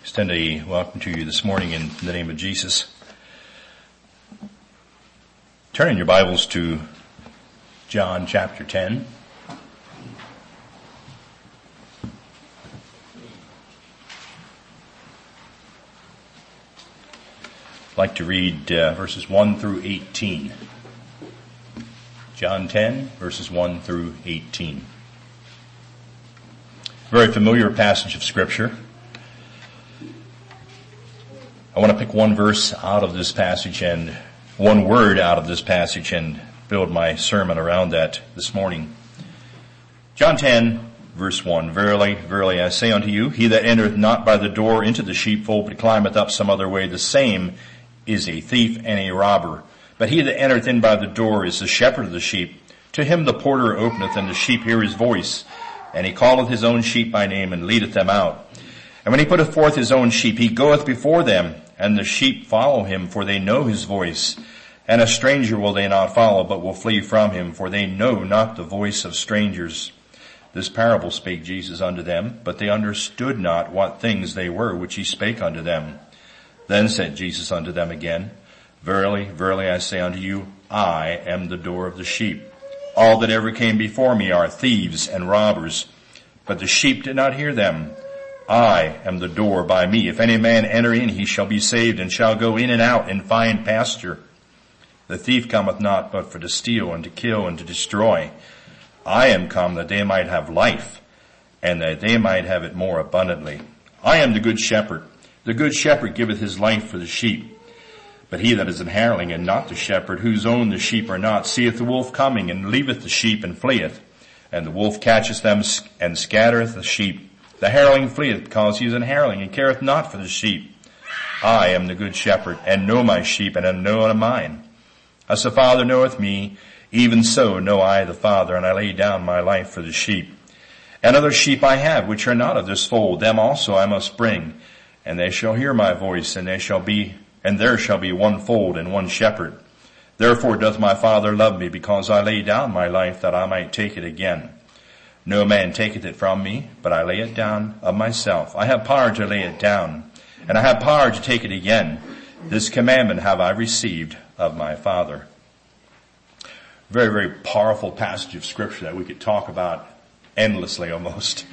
extend a welcome to you this morning in the name of Jesus. Turn in your Bibles to John chapter 10. I'd like to read uh, verses 1 through 18. John 10 verses 1 through 18. Very familiar passage of scripture. I want to pick one verse out of this passage and one word out of this passage and build my sermon around that this morning. John 10 verse 1, Verily, verily I say unto you, he that entereth not by the door into the sheepfold but climbeth up some other way, the same is a thief and a robber. But he that entereth in by the door is the shepherd of the sheep. To him the porter openeth and the sheep hear his voice. And he calleth his own sheep by name and leadeth them out. And when he putteth forth his own sheep, he goeth before them and the sheep follow him for they know his voice. And a stranger will they not follow, but will flee from him, for they know not the voice of strangers. This parable spake Jesus unto them, but they understood not what things they were which he spake unto them. Then said Jesus unto them again, Verily, verily I say unto you, I am the door of the sheep. All that ever came before me are thieves and robbers, but the sheep did not hear them. I am the door by me. If any man enter in, he shall be saved and shall go in and out and find pasture. The thief cometh not but for to steal and to kill and to destroy. I am come that they might have life and that they might have it more abundantly. I am the good shepherd. The good shepherd giveth his life for the sheep. But he that is an hireling and not the shepherd, whose own the sheep are not, seeth the wolf coming and leaveth the sheep and fleeth. And the wolf catcheth them and scattereth the sheep. The hireling fleeth because he is an hireling and careth not for the sheep. I am the good shepherd and know my sheep and am known of mine. As the Father knoweth me, even so know I the Father and I lay down my life for the sheep. And other sheep I have which are not of this fold, them also I must bring, and they shall hear my voice and they shall be, and there shall be one fold and one shepherd. Therefore doth my Father love me because I lay down my life that I might take it again. No man taketh it from me, but I lay it down of myself. I have power to lay it down, and I have power to take it again. This commandment have I received of my Father. Very, very powerful passage of scripture that we could talk about endlessly almost.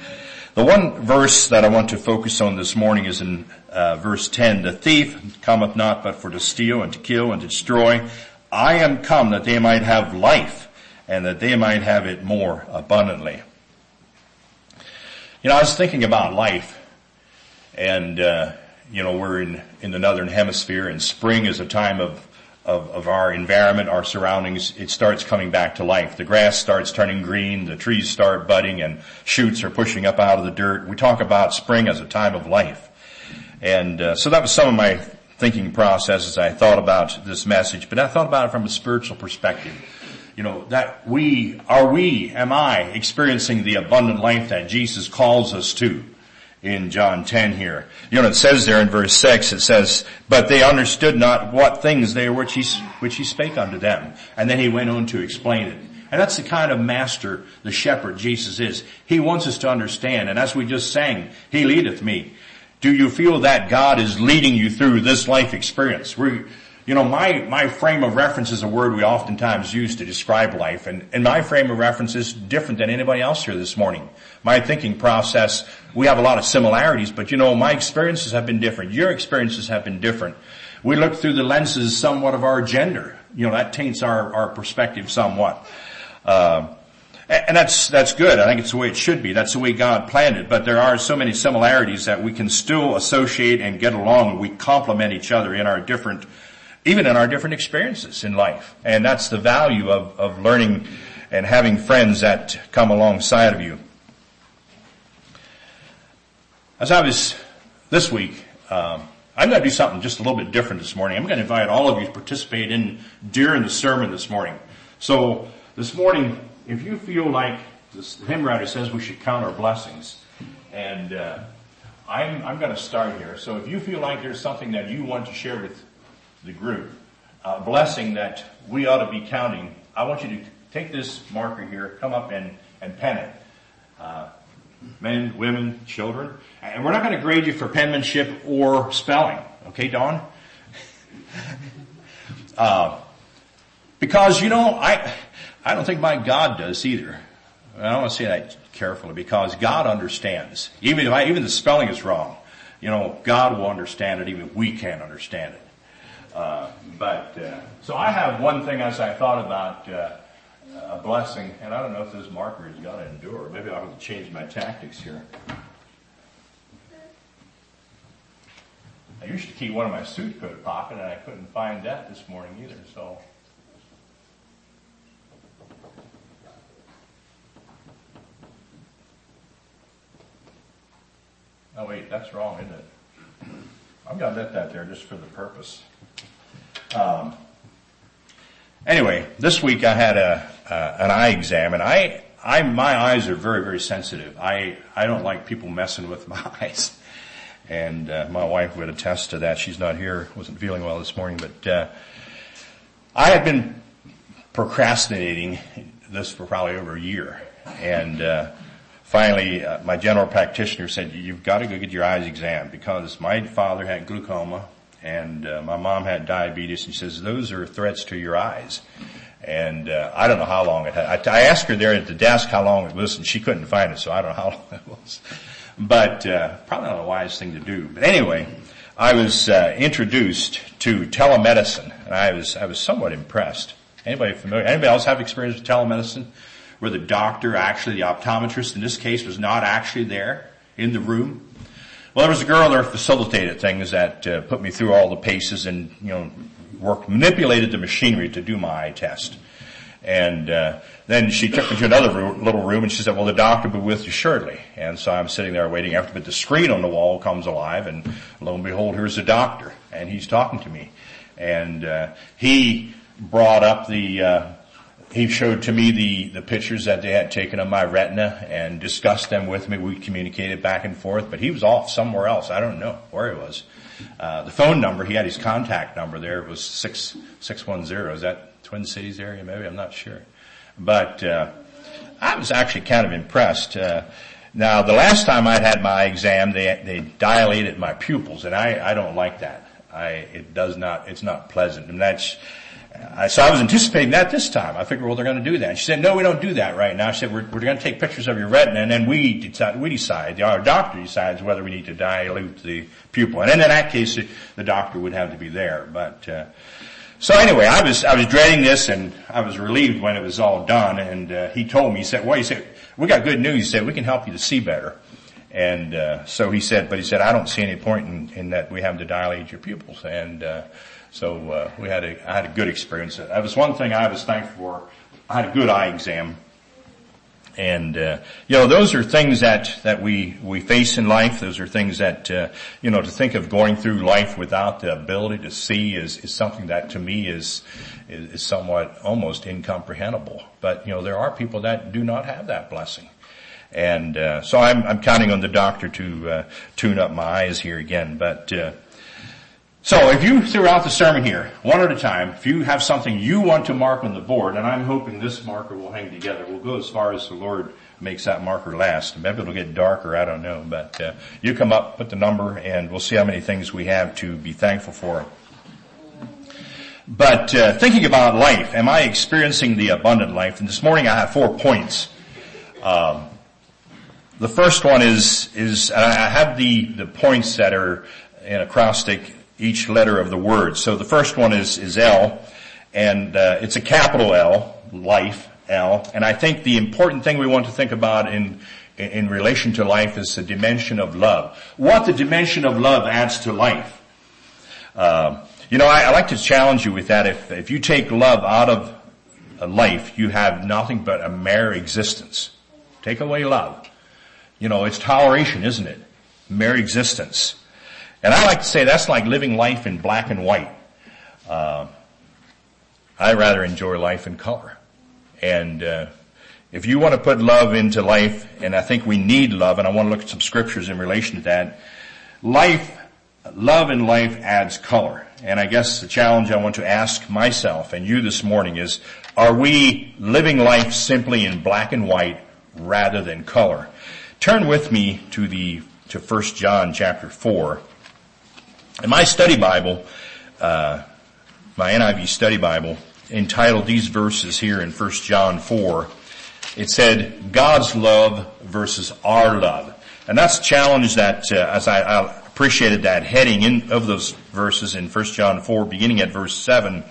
The one verse that I want to focus on this morning is in uh, verse 10. The thief cometh not but for to steal and to kill and to destroy. I am come that they might have life and that they might have it more abundantly. You know, I was thinking about life and, uh, you know, we're in, in the northern hemisphere and spring is a time of, of, of our environment, our surroundings. It starts coming back to life. The grass starts turning green, the trees start budding and shoots are pushing up out of the dirt. We talk about spring as a time of life. And, uh, so that was some of my thinking process as I thought about this message, but I thought about it from a spiritual perspective you know, that we, are we, am I experiencing the abundant life that Jesus calls us to in John 10 here? You know, it says there in verse 6, it says, but they understood not what things they which he, which he spake unto them. And then he went on to explain it. And that's the kind of master, the shepherd Jesus is. He wants us to understand, and as we just sang, He leadeth me. Do you feel that God is leading you through this life experience? We're, you know, my, my frame of reference is a word we oftentimes use to describe life, and, and my frame of reference is different than anybody else here this morning. My thinking process, we have a lot of similarities, but you know, my experiences have been different. Your experiences have been different. We look through the lenses somewhat of our gender. You know, that taints our, our perspective somewhat. Uh, and that's, that's good. I think it's the way it should be. That's the way God planned it. But there are so many similarities that we can still associate and get along. We complement each other in our different even in our different experiences in life. And that's the value of, of learning and having friends that come alongside of you. As I was this week, um, I'm going to do something just a little bit different this morning. I'm going to invite all of you to participate in during the sermon this morning. So this morning, if you feel like the hymn writer says we should count our blessings, and uh, I'm, I'm going to start here. So if you feel like there's something that you want to share with the group, uh, blessing that we ought to be counting, I want you to take this marker here, come up and, and pen it. Uh, men, women, children. And we're not going to grade you for penmanship or spelling. Okay, Don? uh, because, you know, I, I don't think my God does either. I don't want to say that carefully because God understands. Even if I, even the spelling is wrong, you know, God will understand it even if we can't understand it. Uh, but, uh, so I have one thing as I thought about, uh, a blessing, and I don't know if this marker has got to endure. Maybe I'll have to change my tactics here. I used to keep one in my suit coat pocket, and I couldn't find that this morning either. So. Oh wait, that's wrong, isn't it? I'm gonna let that there just for the purpose. Um, anyway, this week I had a uh, an eye exam, and I, I, my eyes are very, very sensitive. I, I don't like people messing with my eyes, and uh, my wife would attest to that. She's not here; wasn't feeling well this morning, but uh, I had been procrastinating this for probably over a year, and uh, finally, uh, my general practitioner said, "You've got to go get your eyes examined because my father had glaucoma." And uh, my mom had diabetes, and she says those are threats to your eyes. And uh, I don't know how long it had. I, I, asked her there at the desk how long it was, and she couldn't find it, so I don't know how long it was. But uh, probably not a wise thing to do. But anyway, I was uh, introduced to telemedicine, and I was I was somewhat impressed. Anybody familiar? Anybody else have experience with telemedicine, where the doctor, actually the optometrist in this case, was not actually there in the room? Well, there was a girl there facilitated things that uh, put me through all the paces and you know worked, manipulated the machinery to do my eye test. And uh, then she took me to another little room and she said, well, the doctor will be with you shortly. And so I'm sitting there waiting after, but the screen on the wall comes alive and lo and behold, here's the doctor and he's talking to me. And uh, he brought up the, uh, he showed to me the, the pictures that they had taken of my retina and discussed them with me. We communicated back and forth, but he was off somewhere else. I don't know where he was. Uh, the phone number, he had his contact number there. It was six six one zero. Is that Twin Cities area? Maybe I'm not sure. But uh, I was actually kind of impressed. Uh, now, the last time I'd had my exam, they they dilated my pupils, and I I don't like that. I it does not it's not pleasant, and that's so I was anticipating that this time. I figured, well, they're going to do that. And she said, no, we don't do that right now. She said, we're, we're going to take pictures of your retina and then we decide, we decide, our doctor decides whether we need to dilute the pupil. And in that case, the doctor would have to be there. But, uh, so anyway, I was, I was dreading this and I was relieved when it was all done. And, uh, he told me, he said, well, he said, we got good news. He said, we can help you to see better. And, uh, so he said, but he said, I don't see any point in, in that we have to dilate your pupils. And, uh, so uh, we had a I had a good experience. That was one thing I was thankful for. I had a good eye exam, and uh, you know those are things that that we we face in life. Those are things that uh, you know to think of going through life without the ability to see is is something that to me is is, is somewhat almost incomprehensible. But you know there are people that do not have that blessing. And uh, so I'm, I'm counting on the doctor to uh, tune up my eyes here again. But uh, so if you throughout the sermon here, one at a time, if you have something you want to mark on the board, and I'm hoping this marker will hang together, we'll go as far as the Lord makes that marker last. Maybe it'll get darker, I don't know, but uh, you come up, put the number, and we'll see how many things we have to be thankful for. But uh, thinking about life, am I experiencing the abundant life? And this morning I have four points. Um, the first one is is I have the the points that are in acrostic each letter of the word. So the first one is, is L, and uh, it's a capital L, life, L. And I think the important thing we want to think about in in relation to life is the dimension of love. What the dimension of love adds to life. Uh, you know, I, I, like to challenge you with that. If if you take love out of life, you have nothing but a mere existence. Take away love. You know, it's toleration, isn't it? Mere existence. And I like to say that's like living life in black and white. Uh, I rather enjoy life in color. And uh, if you want to put love into life, and I think we need love, and I want to look at some scriptures in relation to that, life, love in life adds color. And I guess the challenge I want to ask myself and you this morning is, are we living life simply in black and white rather than color? Turn with me to the to 1 John chapter 4. In my study Bible, uh, my NIV study Bible, entitled these verses here in 1 John 4, it said, God's love versus our love. And that's a challenge that, uh, as I, I, appreciated that heading in, of those verses in 1 John 4, beginning at verse 7.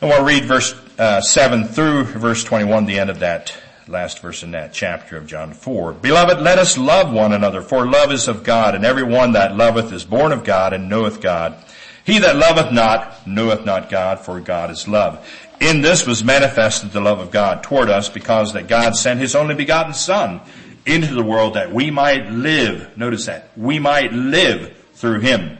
I want to read verse uh, 7 through verse 21, the end of that last verse in that chapter of John 4. Beloved, let us love one another, for love is of God, and every one that loveth is born of God and knoweth God. He that loveth not knoweth not God, for God is love. In this was manifested the love of God toward us, because that God sent his only begotten Son into the world that we might live, notice that, we might live through him.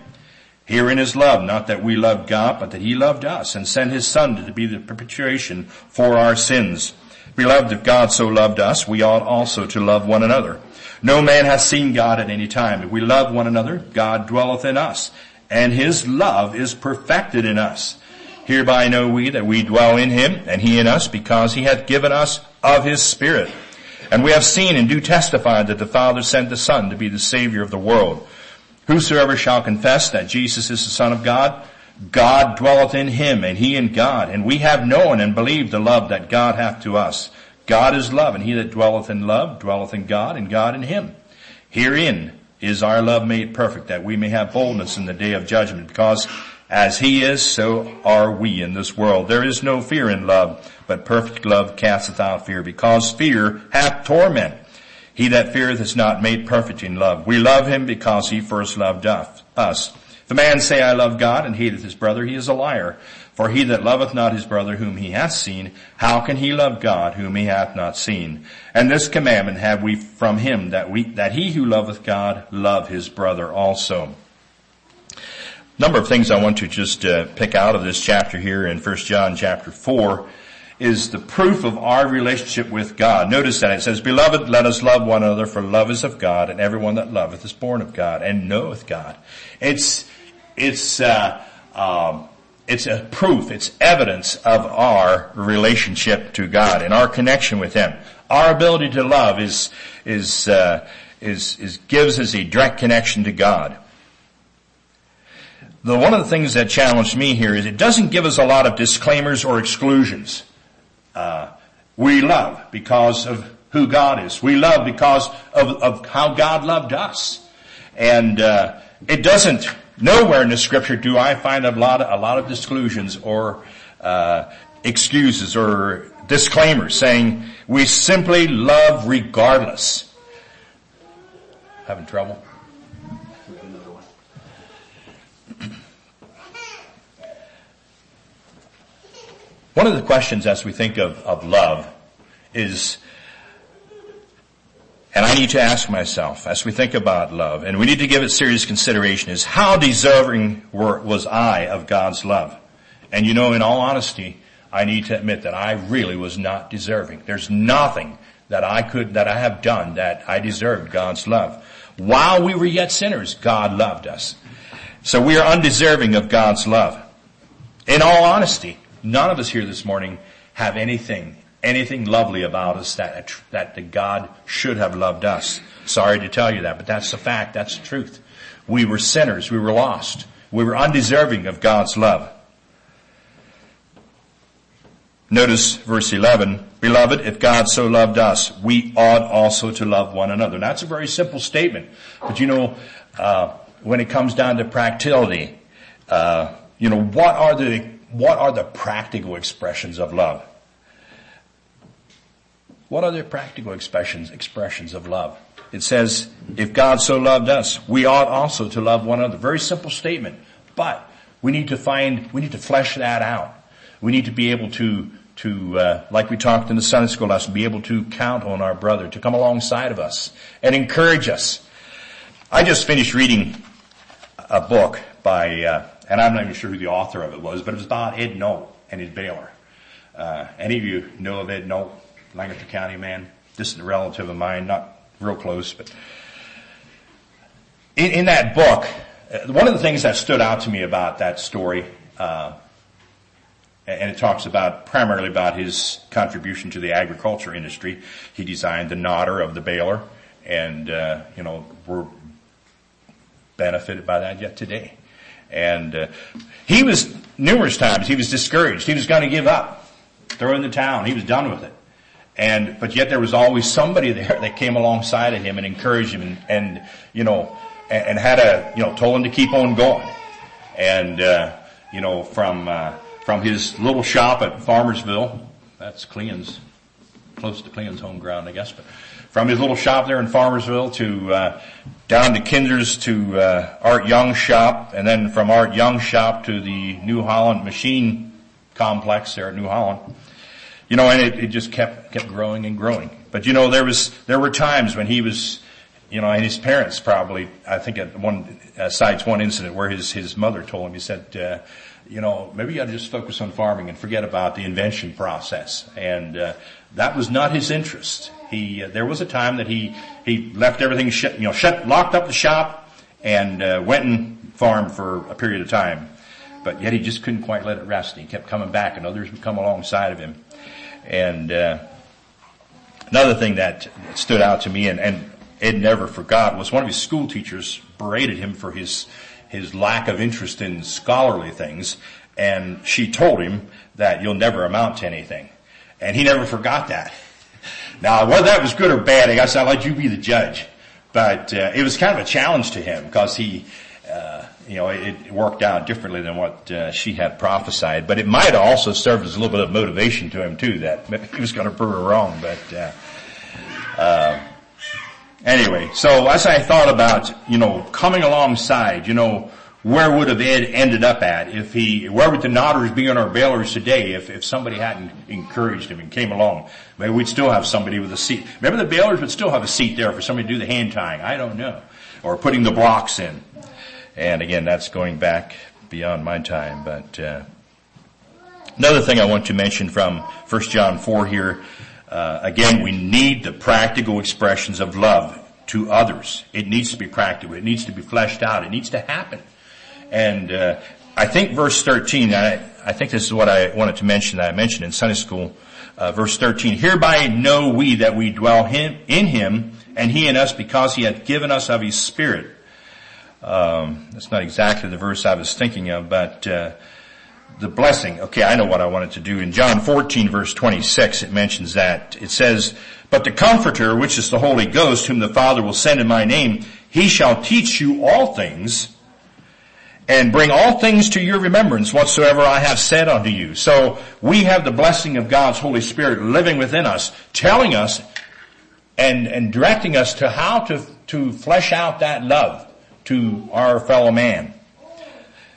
Herein is love, not that we loved God, but that he loved us and sent his Son to be the propitiation for our sins. Beloved, if God so loved us, we ought also to love one another. No man hath seen God at any time. If we love one another, God dwelleth in us, and his love is perfected in us. Hereby know we that we dwell in him, and he in us, because he hath given us of his Spirit. And we have seen and do testify that the Father sent the Son to be the Savior of the world. Whosoever shall confess that Jesus is the Son of God, God dwelleth in him and he in God. And we have known and believed the love that God hath to us. God is love and he that dwelleth in love dwelleth in God and God in him. Herein is our love made perfect that we may have boldness in the day of judgment because as he is, so are we in this world. There is no fear in love, but perfect love casteth out fear because fear hath torment. He that feareth is not made perfect in love. We love him because he first loved us. If a man say, I love God and hateth his brother, he is a liar. For he that loveth not his brother whom he hath seen, how can he love God whom he hath not seen? And this commandment have we from him that we, that he who loveth God love his brother also. Number of things I want to just uh, pick out of this chapter here in 1 John chapter 4 is the proof of our relationship with God. Notice that it says, Beloved, let us love one another, for love is of God, and everyone that loveth is born of God, and knoweth God. It's, it's, uh, um, it's a proof, it's evidence of our relationship to God and our connection with Him. Our ability to love is, is, uh, is, is, gives us a direct connection to God. The, one of the things that challenged me here is it doesn't give us a lot of disclaimers or exclusions. Uh, we love because of who God is. We love because of, of how God loved us. And uh, it doesn't, nowhere in the scripture do I find a lot of, a lot of exclusions or uh, excuses or disclaimers saying we simply love regardless. Having trouble? One of the questions as we think of, of love is, and I need to ask myself as we think about love, and we need to give it serious consideration, is how deserving were, was I of God's love? And you know, in all honesty, I need to admit that I really was not deserving. There's nothing that I could, that I have done that I deserved God's love. While we were yet sinners, God loved us. So we are undeserving of God's love. In all honesty, None of us here this morning have anything, anything lovely about us that, that God should have loved us. Sorry to tell you that, but that's the fact. That's the truth. We were sinners. We were lost. We were undeserving of God's love. Notice verse 11. Beloved, if God so loved us, we ought also to love one another. Now, That's a very simple statement. But you know, uh, when it comes down to practicality, uh, you know, what are the what are the practical expressions of love? What are the practical expressions, expressions of love? It says, if God so loved us, we ought also to love one another. Very simple statement, but we need to find, we need to flesh that out. We need to be able to, to, uh, like we talked in the Sunday school lesson, be able to count on our brother to come alongside of us and encourage us. I just finished reading a book by uh, and I'm not even sure who the author of it was, but it was about Ed Nolt and his baler. Uh, any of you know of Ed Nolt, Lancaster County man, distant relative of mine, not real close, but in, in that book, uh, one of the things that stood out to me about that story uh, and it talks about primarily about his contribution to the agriculture industry. He designed the knotter of the baler, and uh, you know we're benefited by that yet today. And uh, he was numerous times he was discouraged. He was going to give up, throw in the towel. He was done with it. And but yet there was always somebody there that came alongside of him and encouraged him, and, and you know, and, and, had a you know told him to keep on going. And uh, you know from uh, from his little shop at Farmersville. That's Cleon's, close to Cleon's home ground, I guess. But from his little shop there in Farmersville to uh, down to Kinzers to uh, Art Young's shop, and then from Art Young's shop to the New Holland Machine Complex there at New Holland. You know, and it, it just kept kept growing and growing. But you know, there was there were times when he was you know, and his parents probably, I think at one, uh, cites one incident where his, his mother told him, he said, uh, you know, maybe you ought to just focus on farming and forget about the invention process. And uh, that was not his interest. He uh, there was a time that he he left everything shut, you know, shut, locked up the shop, and uh, went and farmed for a period of time. But yet he just couldn't quite let it rest. He kept coming back, and others would come alongside of him. And uh, another thing that stood out to me, and, and Ed never forgot, was one of his school teachers berated him for his his lack of interest in scholarly things, and she told him that you'll never amount to anything. And he never forgot that. Now, whether that was good or bad, I guess I'll let you be the judge. But uh, it was kind of a challenge to him because he, uh, you know, it, worked out differently than what uh, she had prophesied. But it might have also served as a little bit of motivation to him too that he was going to prove her wrong. But uh, uh, Anyway, so as I thought about, you know, coming alongside, you know, where would have Ed ended up at if he, where would the knotters be on our balers today if, if somebody hadn't encouraged him and came along? Maybe we'd still have somebody with a seat. Maybe the balers would still have a seat there for somebody to do the hand tying. I don't know. Or putting the blocks in. And again, that's going back beyond my time, but, uh, another thing I want to mention from 1 John 4 here, uh, again, we need the practical expressions of love to others. It needs to be practical. It needs to be fleshed out. It needs to happen. And uh, I think verse 13, I, I, think this is what I wanted to mention that I mentioned in Sunday school. Uh, verse 13, hereby know we that we dwell him, in him and he in us because he hath given us of his spirit. Um, that's not exactly the verse I was thinking of, but uh, the blessing. Okay, I know what I wanted to do. In John 14 verse 26, it mentions that. It says, But the Comforter, which is the Holy Ghost, whom the Father will send in my name, he shall teach you all things, and bring all things to your remembrance whatsoever I have said unto you. So we have the blessing of God's Holy Spirit living within us, telling us and, and directing us to how to, to flesh out that love to our fellow man.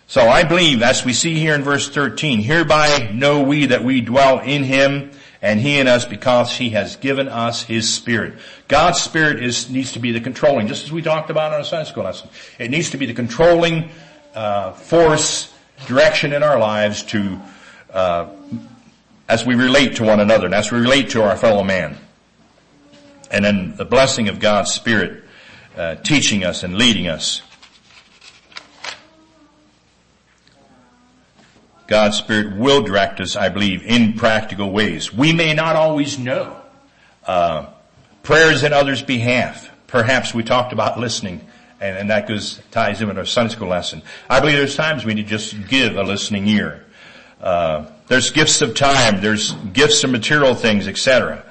So I believe, as we see here in verse 13, hereby know we that we dwell in him and he in us because he has given us his spirit. God's spirit is, needs to be the controlling, just as we talked about in our Sunday school lesson. It needs to be the controlling, uh, force, direction in our lives to, uh, as we relate to one another and as we relate to our fellow man. And then the blessing of God's spirit, uh, teaching us and leading us. God's Spirit will direct us, I believe, in practical ways. We may not always know. Uh, prayers in others' behalf. Perhaps we talked about listening, and, and that goes ties in with our Sunday school lesson. I believe there's times we need to just give a listening ear. Uh, there's gifts of time. There's gifts of material things, etc.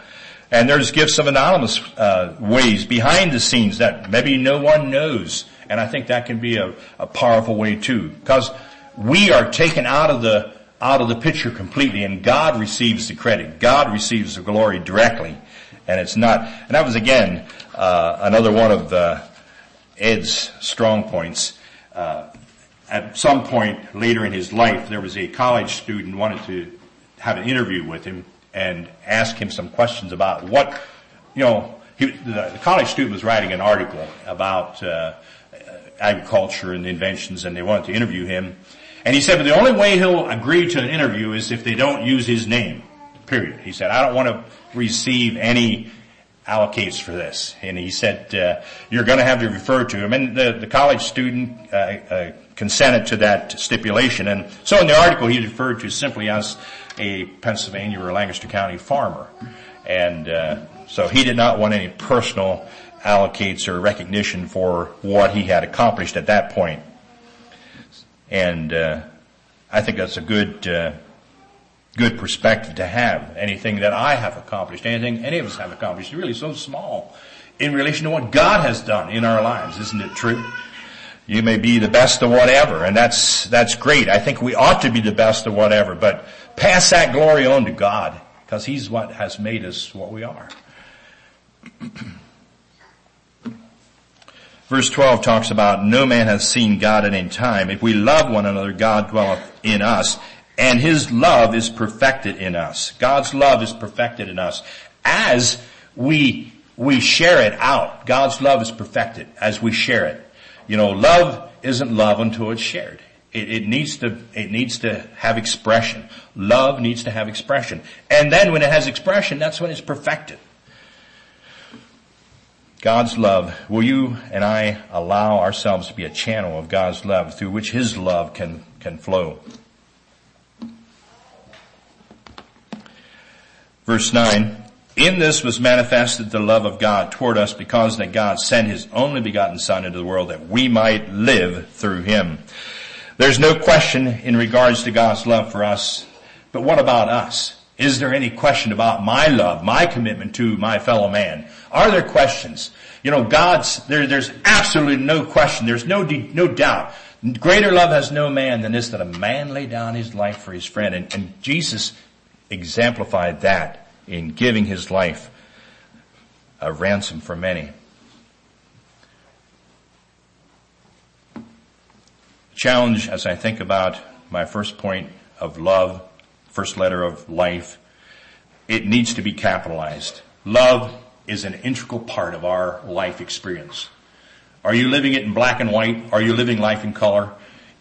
And there's gifts of anonymous uh, ways behind the scenes that maybe no one knows. And I think that can be a, a powerful way too. Because we are taken out of the out of the picture completely and God receives the credit. God receives the glory directly. And it's not, and that was again, uh, another one of, uh, Ed's strong points. Uh, at some point later in his life, there was a college student wanted to have an interview with him and ask him some questions about what, you know, he, the, college student was writing an article about, uh, agriculture and inventions and they wanted to interview him and he said, but the only way he'll agree to an interview is if they don't use his name. Period. He said, I don't want to receive any allocates for this. And he said, uh, you're going to have to refer to him. And the, the college student uh, uh, consented to that stipulation. And so in the article, he referred to simply as a Pennsylvania or Lancaster County farmer. And uh, so he did not want any personal allocates or recognition for what he had accomplished at that point. And uh, I think that's a good uh, good perspective to have. Anything that I have accomplished, anything any of us have accomplished, is really so small in relation to what God has done in our lives. Isn't it true? You may be the best of whatever, and that's that's great. I think we ought to be the best of whatever, but pass that glory on to God, because He's what has made us what we are. Verse 12 talks about no man has seen God at any time. If we love one another, God dwelleth in us and His love is perfected in us. God's love is perfected in us. As we, we share it out, God's love is perfected as we share it. You know, love isn't love until it's shared. It, it, needs to, it needs to have expression. Love needs to have expression. And then when it has expression, that's when it's perfected. God's love, will you and I allow ourselves to be a channel of God's love through which His love can, can flow? Verse 9, in this was manifested the love of God toward us because that God sent His only begotten Son into the world that we might live through Him. There's no question in regards to God's love for us, but what about us? Is there any question about my love, my commitment to my fellow man? Are there questions? You know, God's, there, there's absolutely no question. There's no, no doubt. Greater love has no man than this that a man lay down his life for his friend. And, and Jesus exemplified that in giving his life a ransom for many. Challenge as I think about my first point of love, first letter of life, it needs to be capitalized. Love is an integral part of our life experience. Are you living it in black and white? Are you living life in color?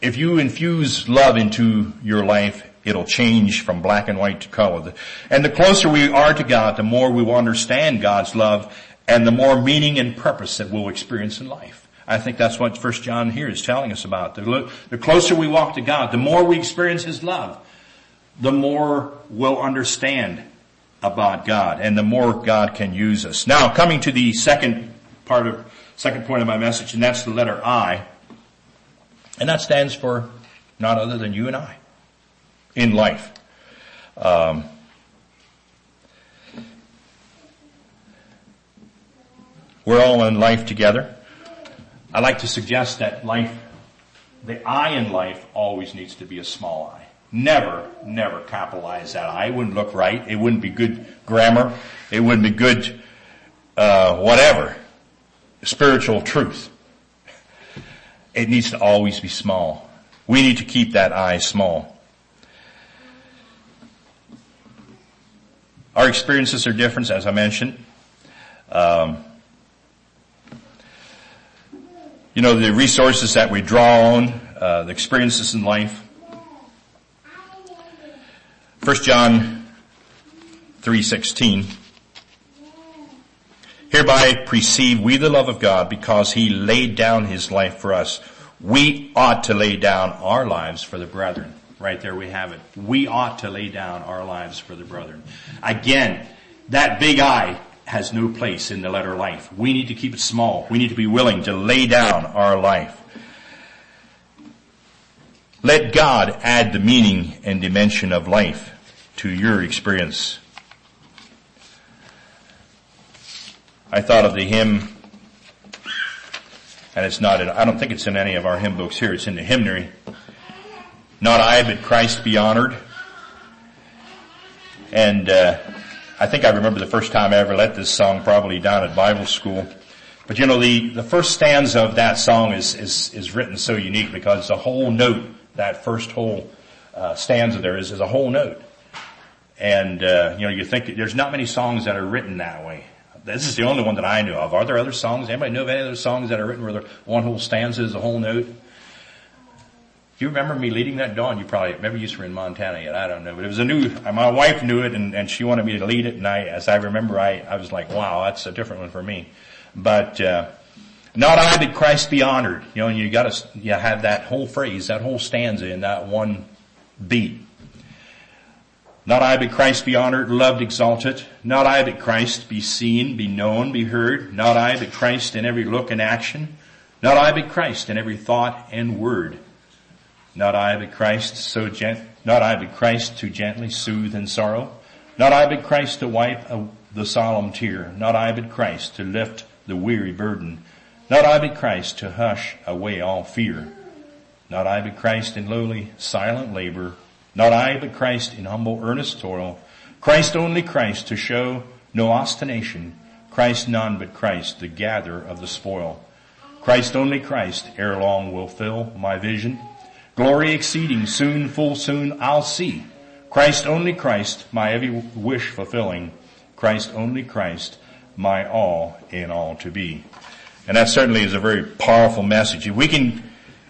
If you infuse love into your life, It'll change from black and white to color. And the closer we are to God, the more we will understand God's love and the more meaning and purpose that we'll experience in life. I think that's what First John here is telling us about. The, the closer we walk to God, the more we experience His love, the more we'll understand about God and the more God can use us. Now coming to the second part of, second point of my message and that's the letter I. And that stands for not other than you and I in life. Um, we're all in life together. I like to suggest that life, the I in life always needs to be a small I. Never, never capitalize that I. It wouldn't look right. It wouldn't be good grammar. It wouldn't be good, uh, whatever. Spiritual truth. It needs to always be small. We need to keep that I small. Our experiences are different, as I mentioned. Um, you know, the resources that we draw on, uh, the experiences in life. 1 John 3.16 Hereby perceive we the love of God because he laid down his life for us. We ought to lay down our lives for the brethren. Right there we have it. We ought to lay down our lives for the brethren. Again, that big I has no place in the letter life. We need to keep it small. We need to be willing to lay down our life. Let God add the meaning and dimension of life to your experience. I thought of the hymn, and it's not, in, I don't think it's in any of our hymn books here, it's in the hymnary. Not I, but Christ be honored. And uh, I think I remember the first time I ever let this song probably down at Bible school. But you know, the, the first stanza of that song is, is, is written so unique because the whole note, that first whole uh, stanza there is, is a whole note. And, uh, you know, you think there's not many songs that are written that way. This is the only one that I know of. Are there other songs? Anybody know of any other songs that are written where the one whole stanza is a whole note? Do you remember me leading that Don? You probably, maybe you were in Montana yet, I don't know. But it was a new, my wife knew it and, and she wanted me to lead it and I, as I remember, I, I was like, wow, that's a different one for me. But, uh, not I, but Christ be honored. You know, and you gotta, you have that whole phrase, that whole stanza in that one beat. Not I, but Christ be honored, loved, exalted. Not I, but Christ be seen, be known, be heard. Not I, but Christ in every look and action. Not I, but Christ in every thought and word. Not I, but Christ so gent, not I, but Christ to gently soothe in sorrow. Not I, but Christ to wipe a, the solemn tear. Not I, but Christ to lift the weary burden. Not I, but Christ to hush away all fear. Not I, but Christ in lowly, silent labor not I, but Christ in humble, earnest toil. Christ only Christ to show no ostentation. Christ none but Christ, the gatherer of the spoil. Christ only Christ ere long will fill my vision. Glory exceeding soon, full soon I'll see. Christ only Christ, my every wish fulfilling. Christ only Christ, my all in all to be. And that certainly is a very powerful message. If we can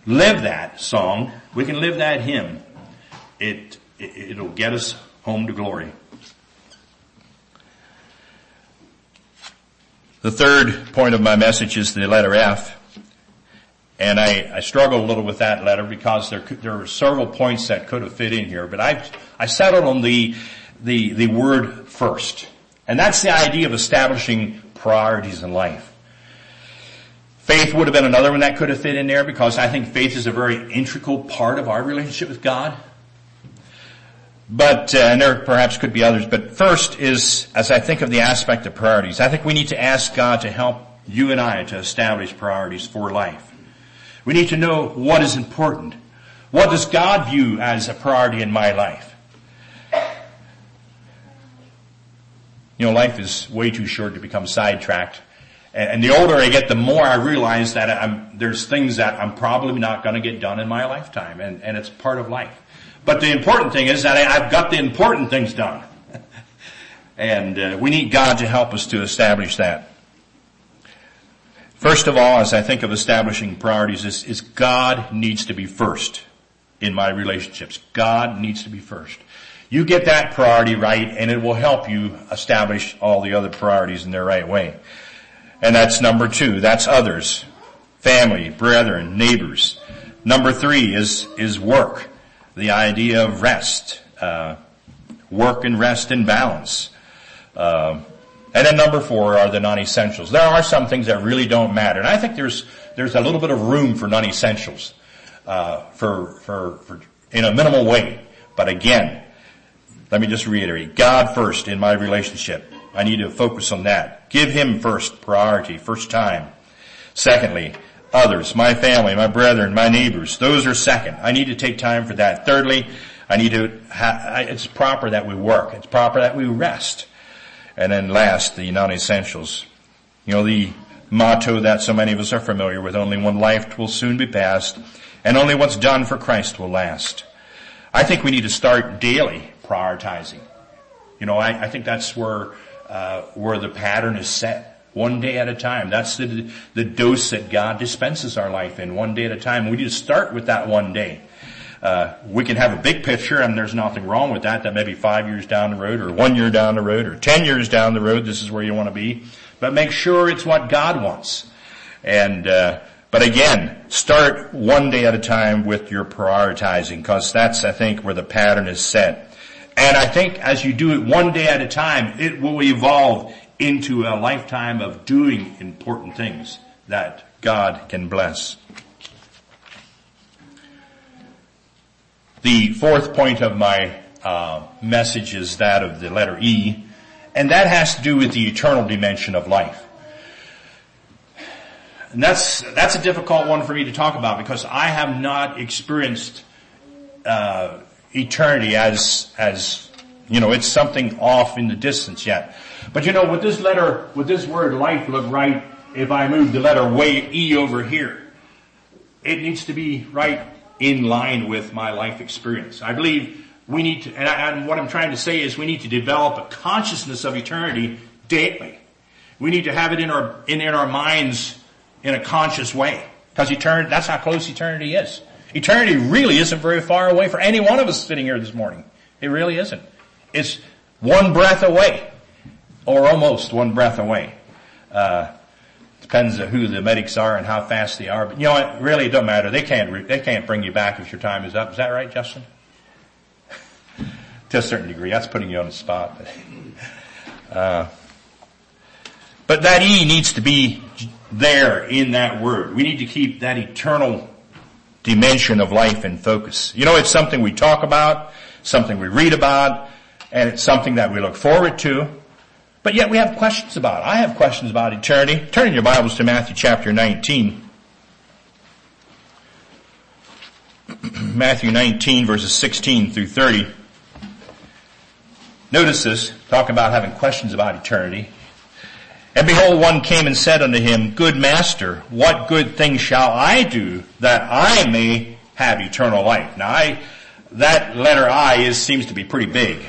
live that song, we can live that hymn, it, it it'll get us home to glory. The third point of my message is the letter F. And I, I struggle a little with that letter because there there are several points that could have fit in here, but I I settled on the the the word first, and that's the idea of establishing priorities in life. Faith would have been another one that could have fit in there because I think faith is a very integral part of our relationship with God. But, uh, and there perhaps could be others, but first is, as I think of the aspect of priorities, I think we need to ask God to help you and I to establish priorities for life. We need to know what is important. What does God view as a priority in my life? You know, life is way too short to become sidetracked. And the older I get, the more I realize that I'm, there's things that I'm probably not going to get done in my lifetime, and, and it's part of life. But the important thing is that I've got the important things done. and uh, we need God to help us to establish that. First of all, as I think of establishing priorities, is, is God needs to be first in my relationships. God needs to be first. You get that priority right and it will help you establish all the other priorities in their right way. And that's number two. That's others. Family, brethren, neighbors. Number three is, is work the idea of rest, uh, work and rest in balance. Uh, and then number four are the non-essentials. There are some things that really don't matter, and I think there's there's a little bit of room for non-essentials uh, for for for in a minimal way. But again, let me just reiterate: God first in my relationship. I need to focus on that. Give Him first priority, first time. Secondly, others, my family, my brethren, my neighbors. Those are second. I need to take time for that. Thirdly, I need to, ha- it's proper that we work. It's proper that we rest. And then last, the non-essentials. You know, the motto that so many of us are familiar with, only one life will soon be passed, and only what's done for Christ will last. I think we need to start daily prioritizing. You know, I, I think that's where, uh, where the pattern is set one day at a time. That's the, the dose that God dispenses our life in, one day at a time. We need to start with that one day. Uh, we can have a big picture and there's nothing wrong with that, that maybe five years down the road or one year down the road or ten years down the road, this is where you want to be. But make sure it's what God wants. And, uh, but again, start one day at a time with your prioritizing because that's, I think, where the pattern is set. And I think as you do it one day at a time, it will evolve into a lifetime of doing important things that God can bless. The fourth point of my uh, message is that of the letter E, and that has to do with the eternal dimension of life. And that's that's a difficult one for me to talk about because I have not experienced uh, eternity as as you know it's something off in the distance yet. But you know, with this letter, with this word life look right if I move the letter way E over here? It needs to be right in line with my life experience. I believe we need to, and, I, and what I'm trying to say is we need to develop a consciousness of eternity daily. We need to have it in our, in, in our minds in a conscious way. Because eternity, that's how close eternity is. Eternity really isn't very far away for any one of us sitting here this morning. It really isn't. It's one breath away, or almost one breath away. Uh, depends on who the medics are and how fast they are. But you know what? Really, it doesn't matter. They can't. They can't bring you back if your time is up. Is that right, Justin? to a certain degree, that's putting you on the spot. But, uh, but that E needs to be there in that word. We need to keep that eternal dimension of life in focus. You know, it's something we talk about, something we read about, and it's something that we look forward to, but yet we have questions about it. I have questions about eternity. Turn in your Bibles to Matthew chapter 19. Matthew 19 verses 16 through 30. Notice this, talking about having questions about eternity. And behold, one came and said unto him, Good master, what good thing shall I do that I may have eternal life? Now I, that letter I is, seems to be pretty big.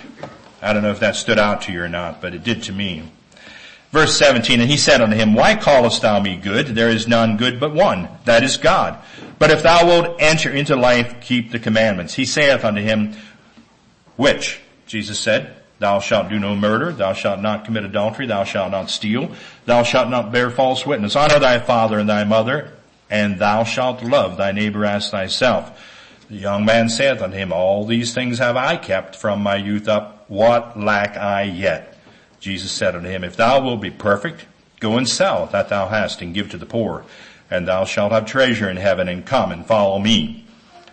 I don't know if that stood out to you or not, but it did to me. Verse 17, and he said unto him, Why callest thou me good? There is none good but one, that is God. But if thou wilt enter into life, keep the commandments. He saith unto him, Which? Jesus said, Thou shalt do no murder, thou shalt not commit adultery, thou shalt not steal, thou shalt not bear false witness. Honor thy father and thy mother, and thou shalt love thy neighbor as thyself. The young man saith unto him, All these things have I kept from my youth up. What lack I yet? Jesus said unto him, If thou wilt be perfect, go and sell that thou hast and give to the poor, and thou shalt have treasure in heaven and come and follow me.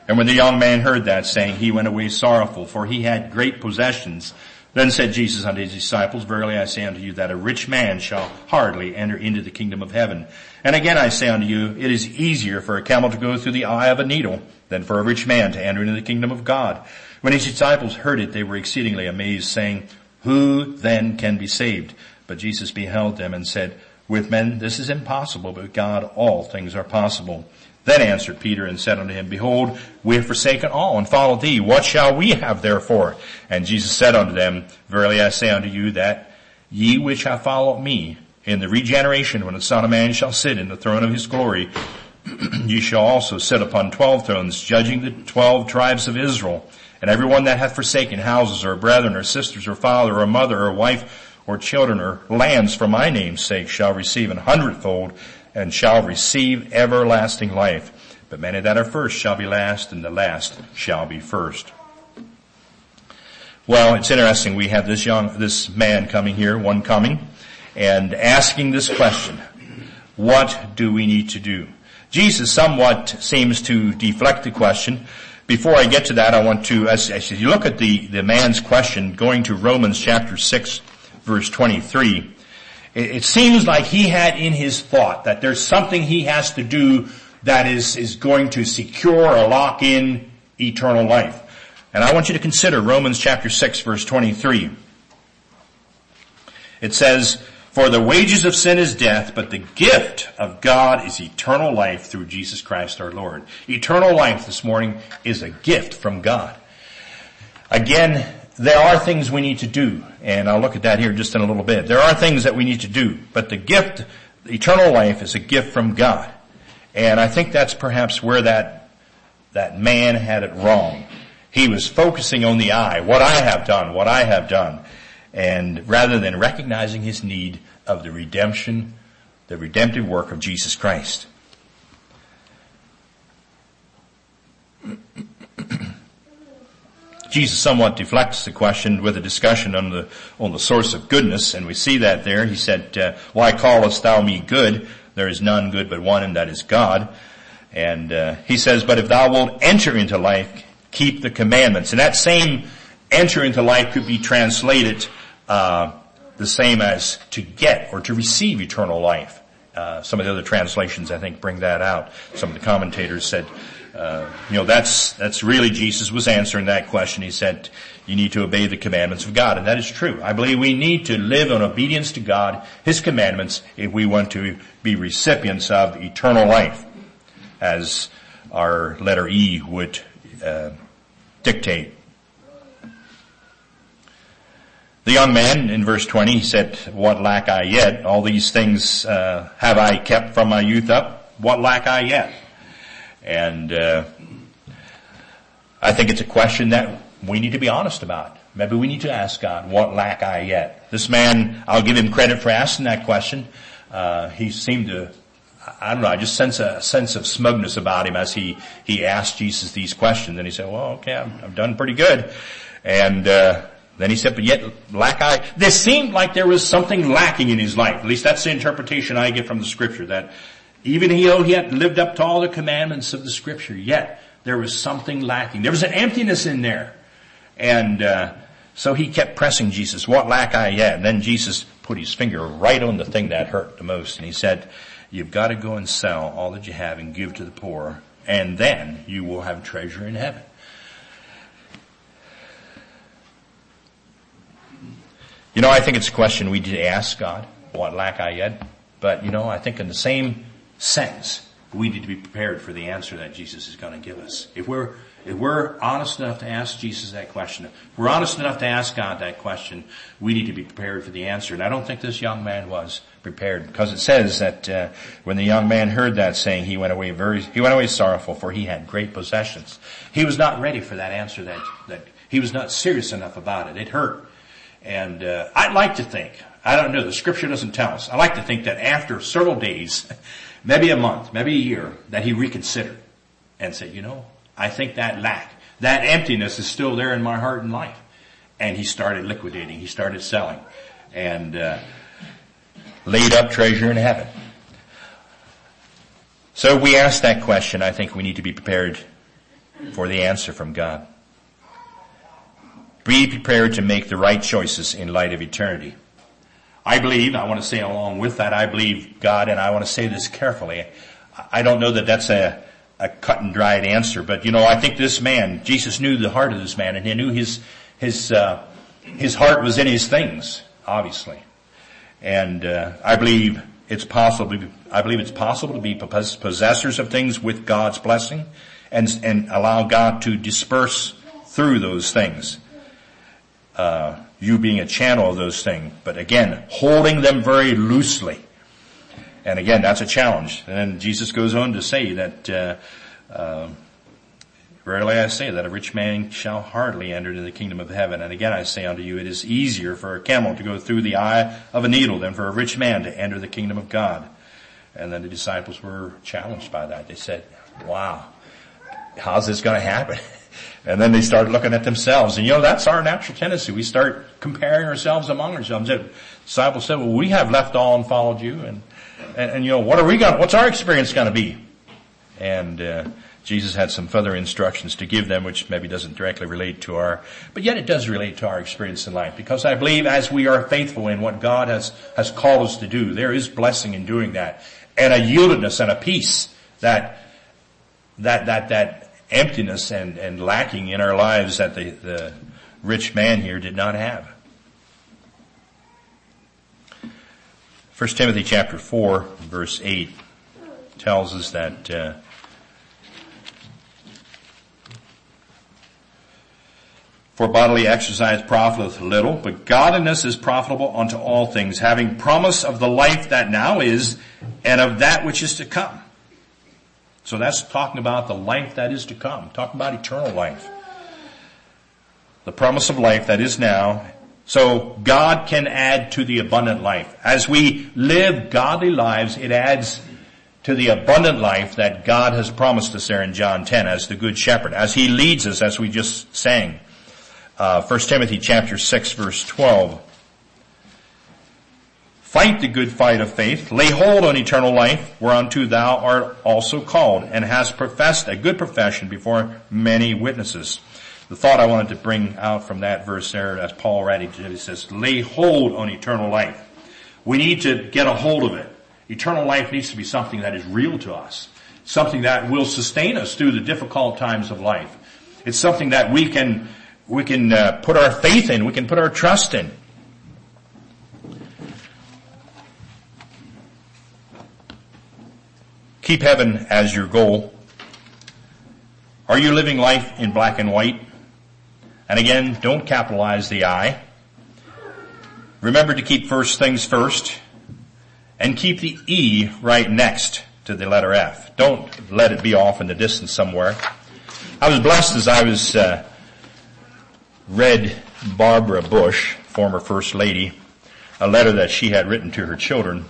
And when the young man heard that saying, he went away sorrowful, for he had great possessions. Then said Jesus unto his disciples, Verily I say unto you that a rich man shall hardly enter into the kingdom of heaven. And again I say unto you, it is easier for a camel to go through the eye of a needle than for a rich man to enter into the kingdom of God. When his disciples heard it, they were exceedingly amazed, saying, Who then can be saved? But Jesus beheld them and said, With men this is impossible, but with God all things are possible. Then answered Peter and said unto him, Behold, we have forsaken all and followed thee. What shall we have therefore? And Jesus said unto them, Verily I say unto you that ye which have followed me in the regeneration when the Son of Man shall sit in the throne of his glory, ye shall also sit upon twelve thrones, judging the twelve tribes of Israel. And every one that hath forsaken houses or brethren or sisters or father or mother or wife or children or lands for my name's sake shall receive an hundredfold and shall receive everlasting life. But many that are first shall be last, and the last shall be first. Well, it's interesting. We have this young, this man coming here, one coming, and asking this question. What do we need to do? Jesus somewhat seems to deflect the question. Before I get to that, I want to, as, as you look at the, the man's question, going to Romans chapter 6, verse 23, it seems like he had in his thought that there's something he has to do that is, is going to secure or lock in eternal life. And I want you to consider Romans chapter 6 verse 23. It says, for the wages of sin is death, but the gift of God is eternal life through Jesus Christ our Lord. Eternal life this morning is a gift from God. Again, there are things we need to do, and I'll look at that here just in a little bit. There are things that we need to do, but the gift, eternal life is a gift from God. And I think that's perhaps where that, that man had it wrong. He was focusing on the I, what I have done, what I have done, and rather than recognizing his need of the redemption, the redemptive work of Jesus Christ. Jesus somewhat deflects the question with a discussion on the, on the source of goodness, and we see that there. He said, uh, why callest thou me good? There is none good but one, and that is God. And uh, he says, but if thou wilt enter into life, keep the commandments. And that same enter into life could be translated uh, the same as to get or to receive eternal life. Uh, some of the other translations, I think, bring that out. Some of the commentators said uh, you know, that's, that's really Jesus was answering that question. He said, you need to obey the commandments of God. And that is true. I believe we need to live in obedience to God, His commandments, if we want to be recipients of eternal life, as our letter E would uh, dictate. The young man in verse 20 said, what lack I yet? All these things uh, have I kept from my youth up. What lack I yet? And uh, I think it's a question that we need to be honest about. Maybe we need to ask God, what lack I yet? This man, I'll give him credit for asking that question. Uh, he seemed to, I don't know, I just sense a sense of smugness about him as he, he asked Jesus these questions. And he said, well, okay, I've, I've done pretty good. And, uh, then he said, but yet lack I, this seemed like there was something lacking in his life. At least that's the interpretation I get from the scripture, that even though he had lived up to all the commandments of the scripture, yet there was something lacking. There was an emptiness in there. And, uh, so he kept pressing Jesus, what lack I yet? And then Jesus put his finger right on the thing that hurt the most. And he said, you've got to go and sell all that you have and give to the poor. And then you will have treasure in heaven. You know, I think it's a question we did ask God, what lack I yet? But you know, I think in the same sense, we need to be prepared for the answer that Jesus is going to give us. If we're, if we're honest enough to ask Jesus that question, if we're honest enough to ask God that question, we need to be prepared for the answer. And I don't think this young man was prepared because it says that uh, when the young man heard that saying, he went away very, he went away sorrowful for he had great possessions. He was not ready for that answer that, that he was not serious enough about it. It hurt. And uh, I'd like to think, I don't know, the scripture doesn't tell us. I like to think that after several days, maybe a month, maybe a year, that he reconsidered and said, you know, I think that lack, that emptiness is still there in my heart and life. And he started liquidating, he started selling, and uh, laid up treasure in heaven. So we ask that question, I think we need to be prepared for the answer from God. Be prepared to make the right choices in light of eternity. I believe, I want to say along with that, I believe God, and I want to say this carefully. I don't know that that's a, a cut and dried answer, but you know, I think this man, Jesus knew the heart of this man, and he knew his, his, uh, his heart was in his things, obviously. And, uh, I believe it's possible, I believe it's possible to be possessors of things with God's blessing and, and allow God to disperse through those things uh, you being a channel of those things. But again, holding them very loosely. And again, that's a challenge. And then Jesus goes on to say that, uh, uh, Verily I say that a rich man shall hardly enter into the kingdom of heaven. And again I say unto you, it is easier for a camel to go through the eye of a needle than for a rich man to enter the kingdom of God. And then the disciples were challenged by that. They said, wow, how's this going to happen? And then they start looking at themselves. And you know, that's our natural tendency. We start comparing ourselves among ourselves. The disciples said, well, we have left all and followed you. And, and, and you know, what are we going what's our experience going to be? And, uh, Jesus had some further instructions to give them, which maybe doesn't directly relate to our, but yet it does relate to our experience in life. Because I believe as we are faithful in what God has, has called us to do, there is blessing in doing that. And a yieldedness and a peace that, that, that, that emptiness and, and lacking in our lives that the, the rich man here did not have. 1 Timothy chapter 4 verse 8 tells us that uh, For bodily exercise profiteth little, but godliness is profitable unto all things, having promise of the life that now is, and of that which is to come. So that's talking about the life that is to come, talking about eternal life. The promise of life that is now. So God can add to the abundant life. As we live godly lives, it adds to the abundant life that God has promised us there in John 10 as the good shepherd, as he leads us as we just sang. Uh, 1 Timothy chapter 6 verse 12. Fight the good fight of faith. Lay hold on eternal life, whereunto thou art also called, and hast professed a good profession before many witnesses. The thought I wanted to bring out from that verse there, as Paul already did, says, lay hold on eternal life. We need to get a hold of it. Eternal life needs to be something that is real to us. Something that will sustain us through the difficult times of life. It's something that we can, we can uh, put our faith in, we can put our trust in. Keep heaven as your goal. Are you living life in black and white? And again, don't capitalize the I. Remember to keep first things first and keep the E right next to the letter F. Don't let it be off in the distance somewhere. I was blessed as I was uh, read Barbara Bush, former First Lady, a letter that she had written to her children.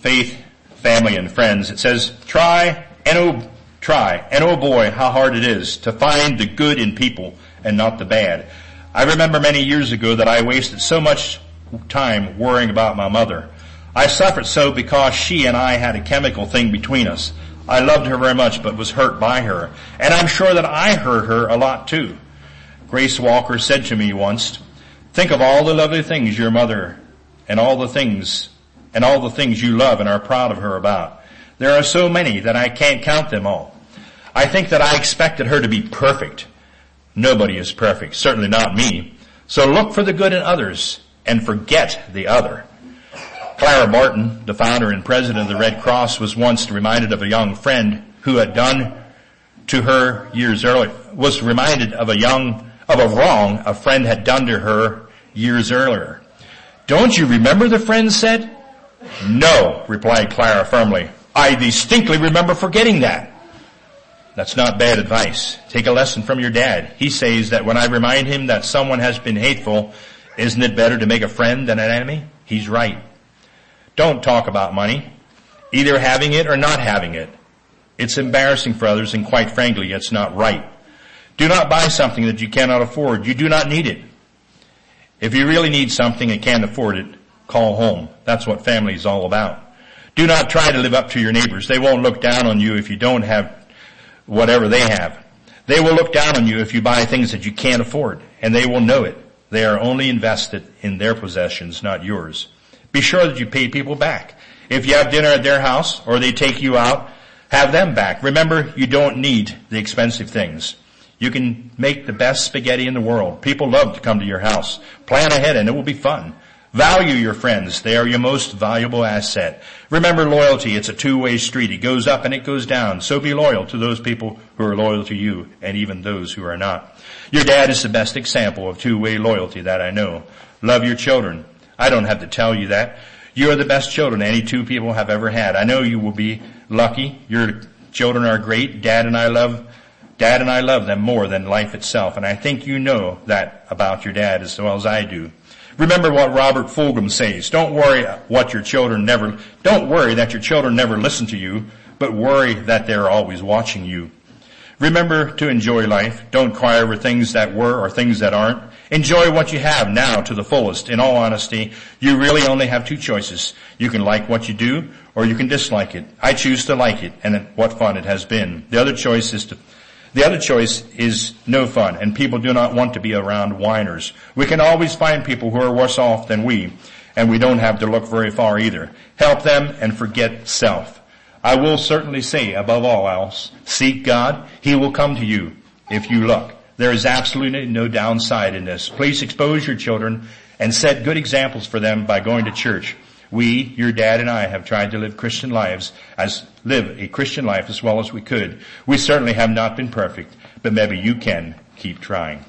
Faith, family, and friends. It says, try and oh, try and oh boy, how hard it is to find the good in people and not the bad. I remember many years ago that I wasted so much time worrying about my mother. I suffered so because she and I had a chemical thing between us. I loved her very much but was hurt by her. And I'm sure that I hurt her a lot too. Grace Walker said to me once, think of all the lovely things your mother and all the things and all the things you love and are proud of her about. There are so many that I can't count them all. I think that I expected her to be perfect. Nobody is perfect, certainly not me. So look for the good in others and forget the other. Clara Barton, the founder and president of the Red Cross, was once reminded of a young friend who had done to her years earlier, was reminded of a young, of a wrong a friend had done to her years earlier. Don't you remember the friend said? No, replied Clara firmly. I distinctly remember forgetting that. That's not bad advice. Take a lesson from your dad. He says that when I remind him that someone has been hateful, isn't it better to make a friend than an enemy? He's right. Don't talk about money. Either having it or not having it. It's embarrassing for others and quite frankly, it's not right. Do not buy something that you cannot afford. You do not need it. If you really need something and can't afford it, call home. That's what family is all about. Do not try to live up to your neighbors. They won't look down on you if you don't have whatever they have. They will look down on you if you buy things that you can't afford, and they will know it. They are only invested in their possessions, not yours. Be sure that you pay people back. If you have dinner at their house or they take you out, have them back. Remember, you don't need the expensive things. You can make the best spaghetti in the world. People love to come to your house. Plan ahead and it will be fun. Value your friends. They are your most valuable asset. Remember loyalty. It's a two-way street. It goes up and it goes down. So be loyal to those people who are loyal to you and even those who are not. Your dad is the best example of two-way loyalty that I know. Love your children. I don't have to tell you that. You are the best children any two people have ever had. I know you will be lucky. Your children are great. Dad and I love Dad and I love them more than life itself, and I think you know that about your dad as well as I do. Remember what Robert Fulghum says. Don't worry what your children never, don't worry that your children never listen to you, but worry that they're always watching you. Remember to enjoy life. Don't cry over things that were or things that aren't. Enjoy what you have now to the fullest. In all honesty, you really only have two choices. You can like what you do or you can dislike it. I choose to like it and what fun it has been. The other choice is to the other choice is no fun, and people do not want to be around whiners. We can always find people who are worse off than we, and we don't have to look very far either. Help them and forget self. I will certainly say, above all else, seek God. He will come to you if you look. There is absolutely no downside in this. Please expose your children and set good examples for them by going to church. We, your dad and I, have tried to live Christian lives as live a Christian life as well as we could. We certainly have not been perfect, but maybe you can keep trying.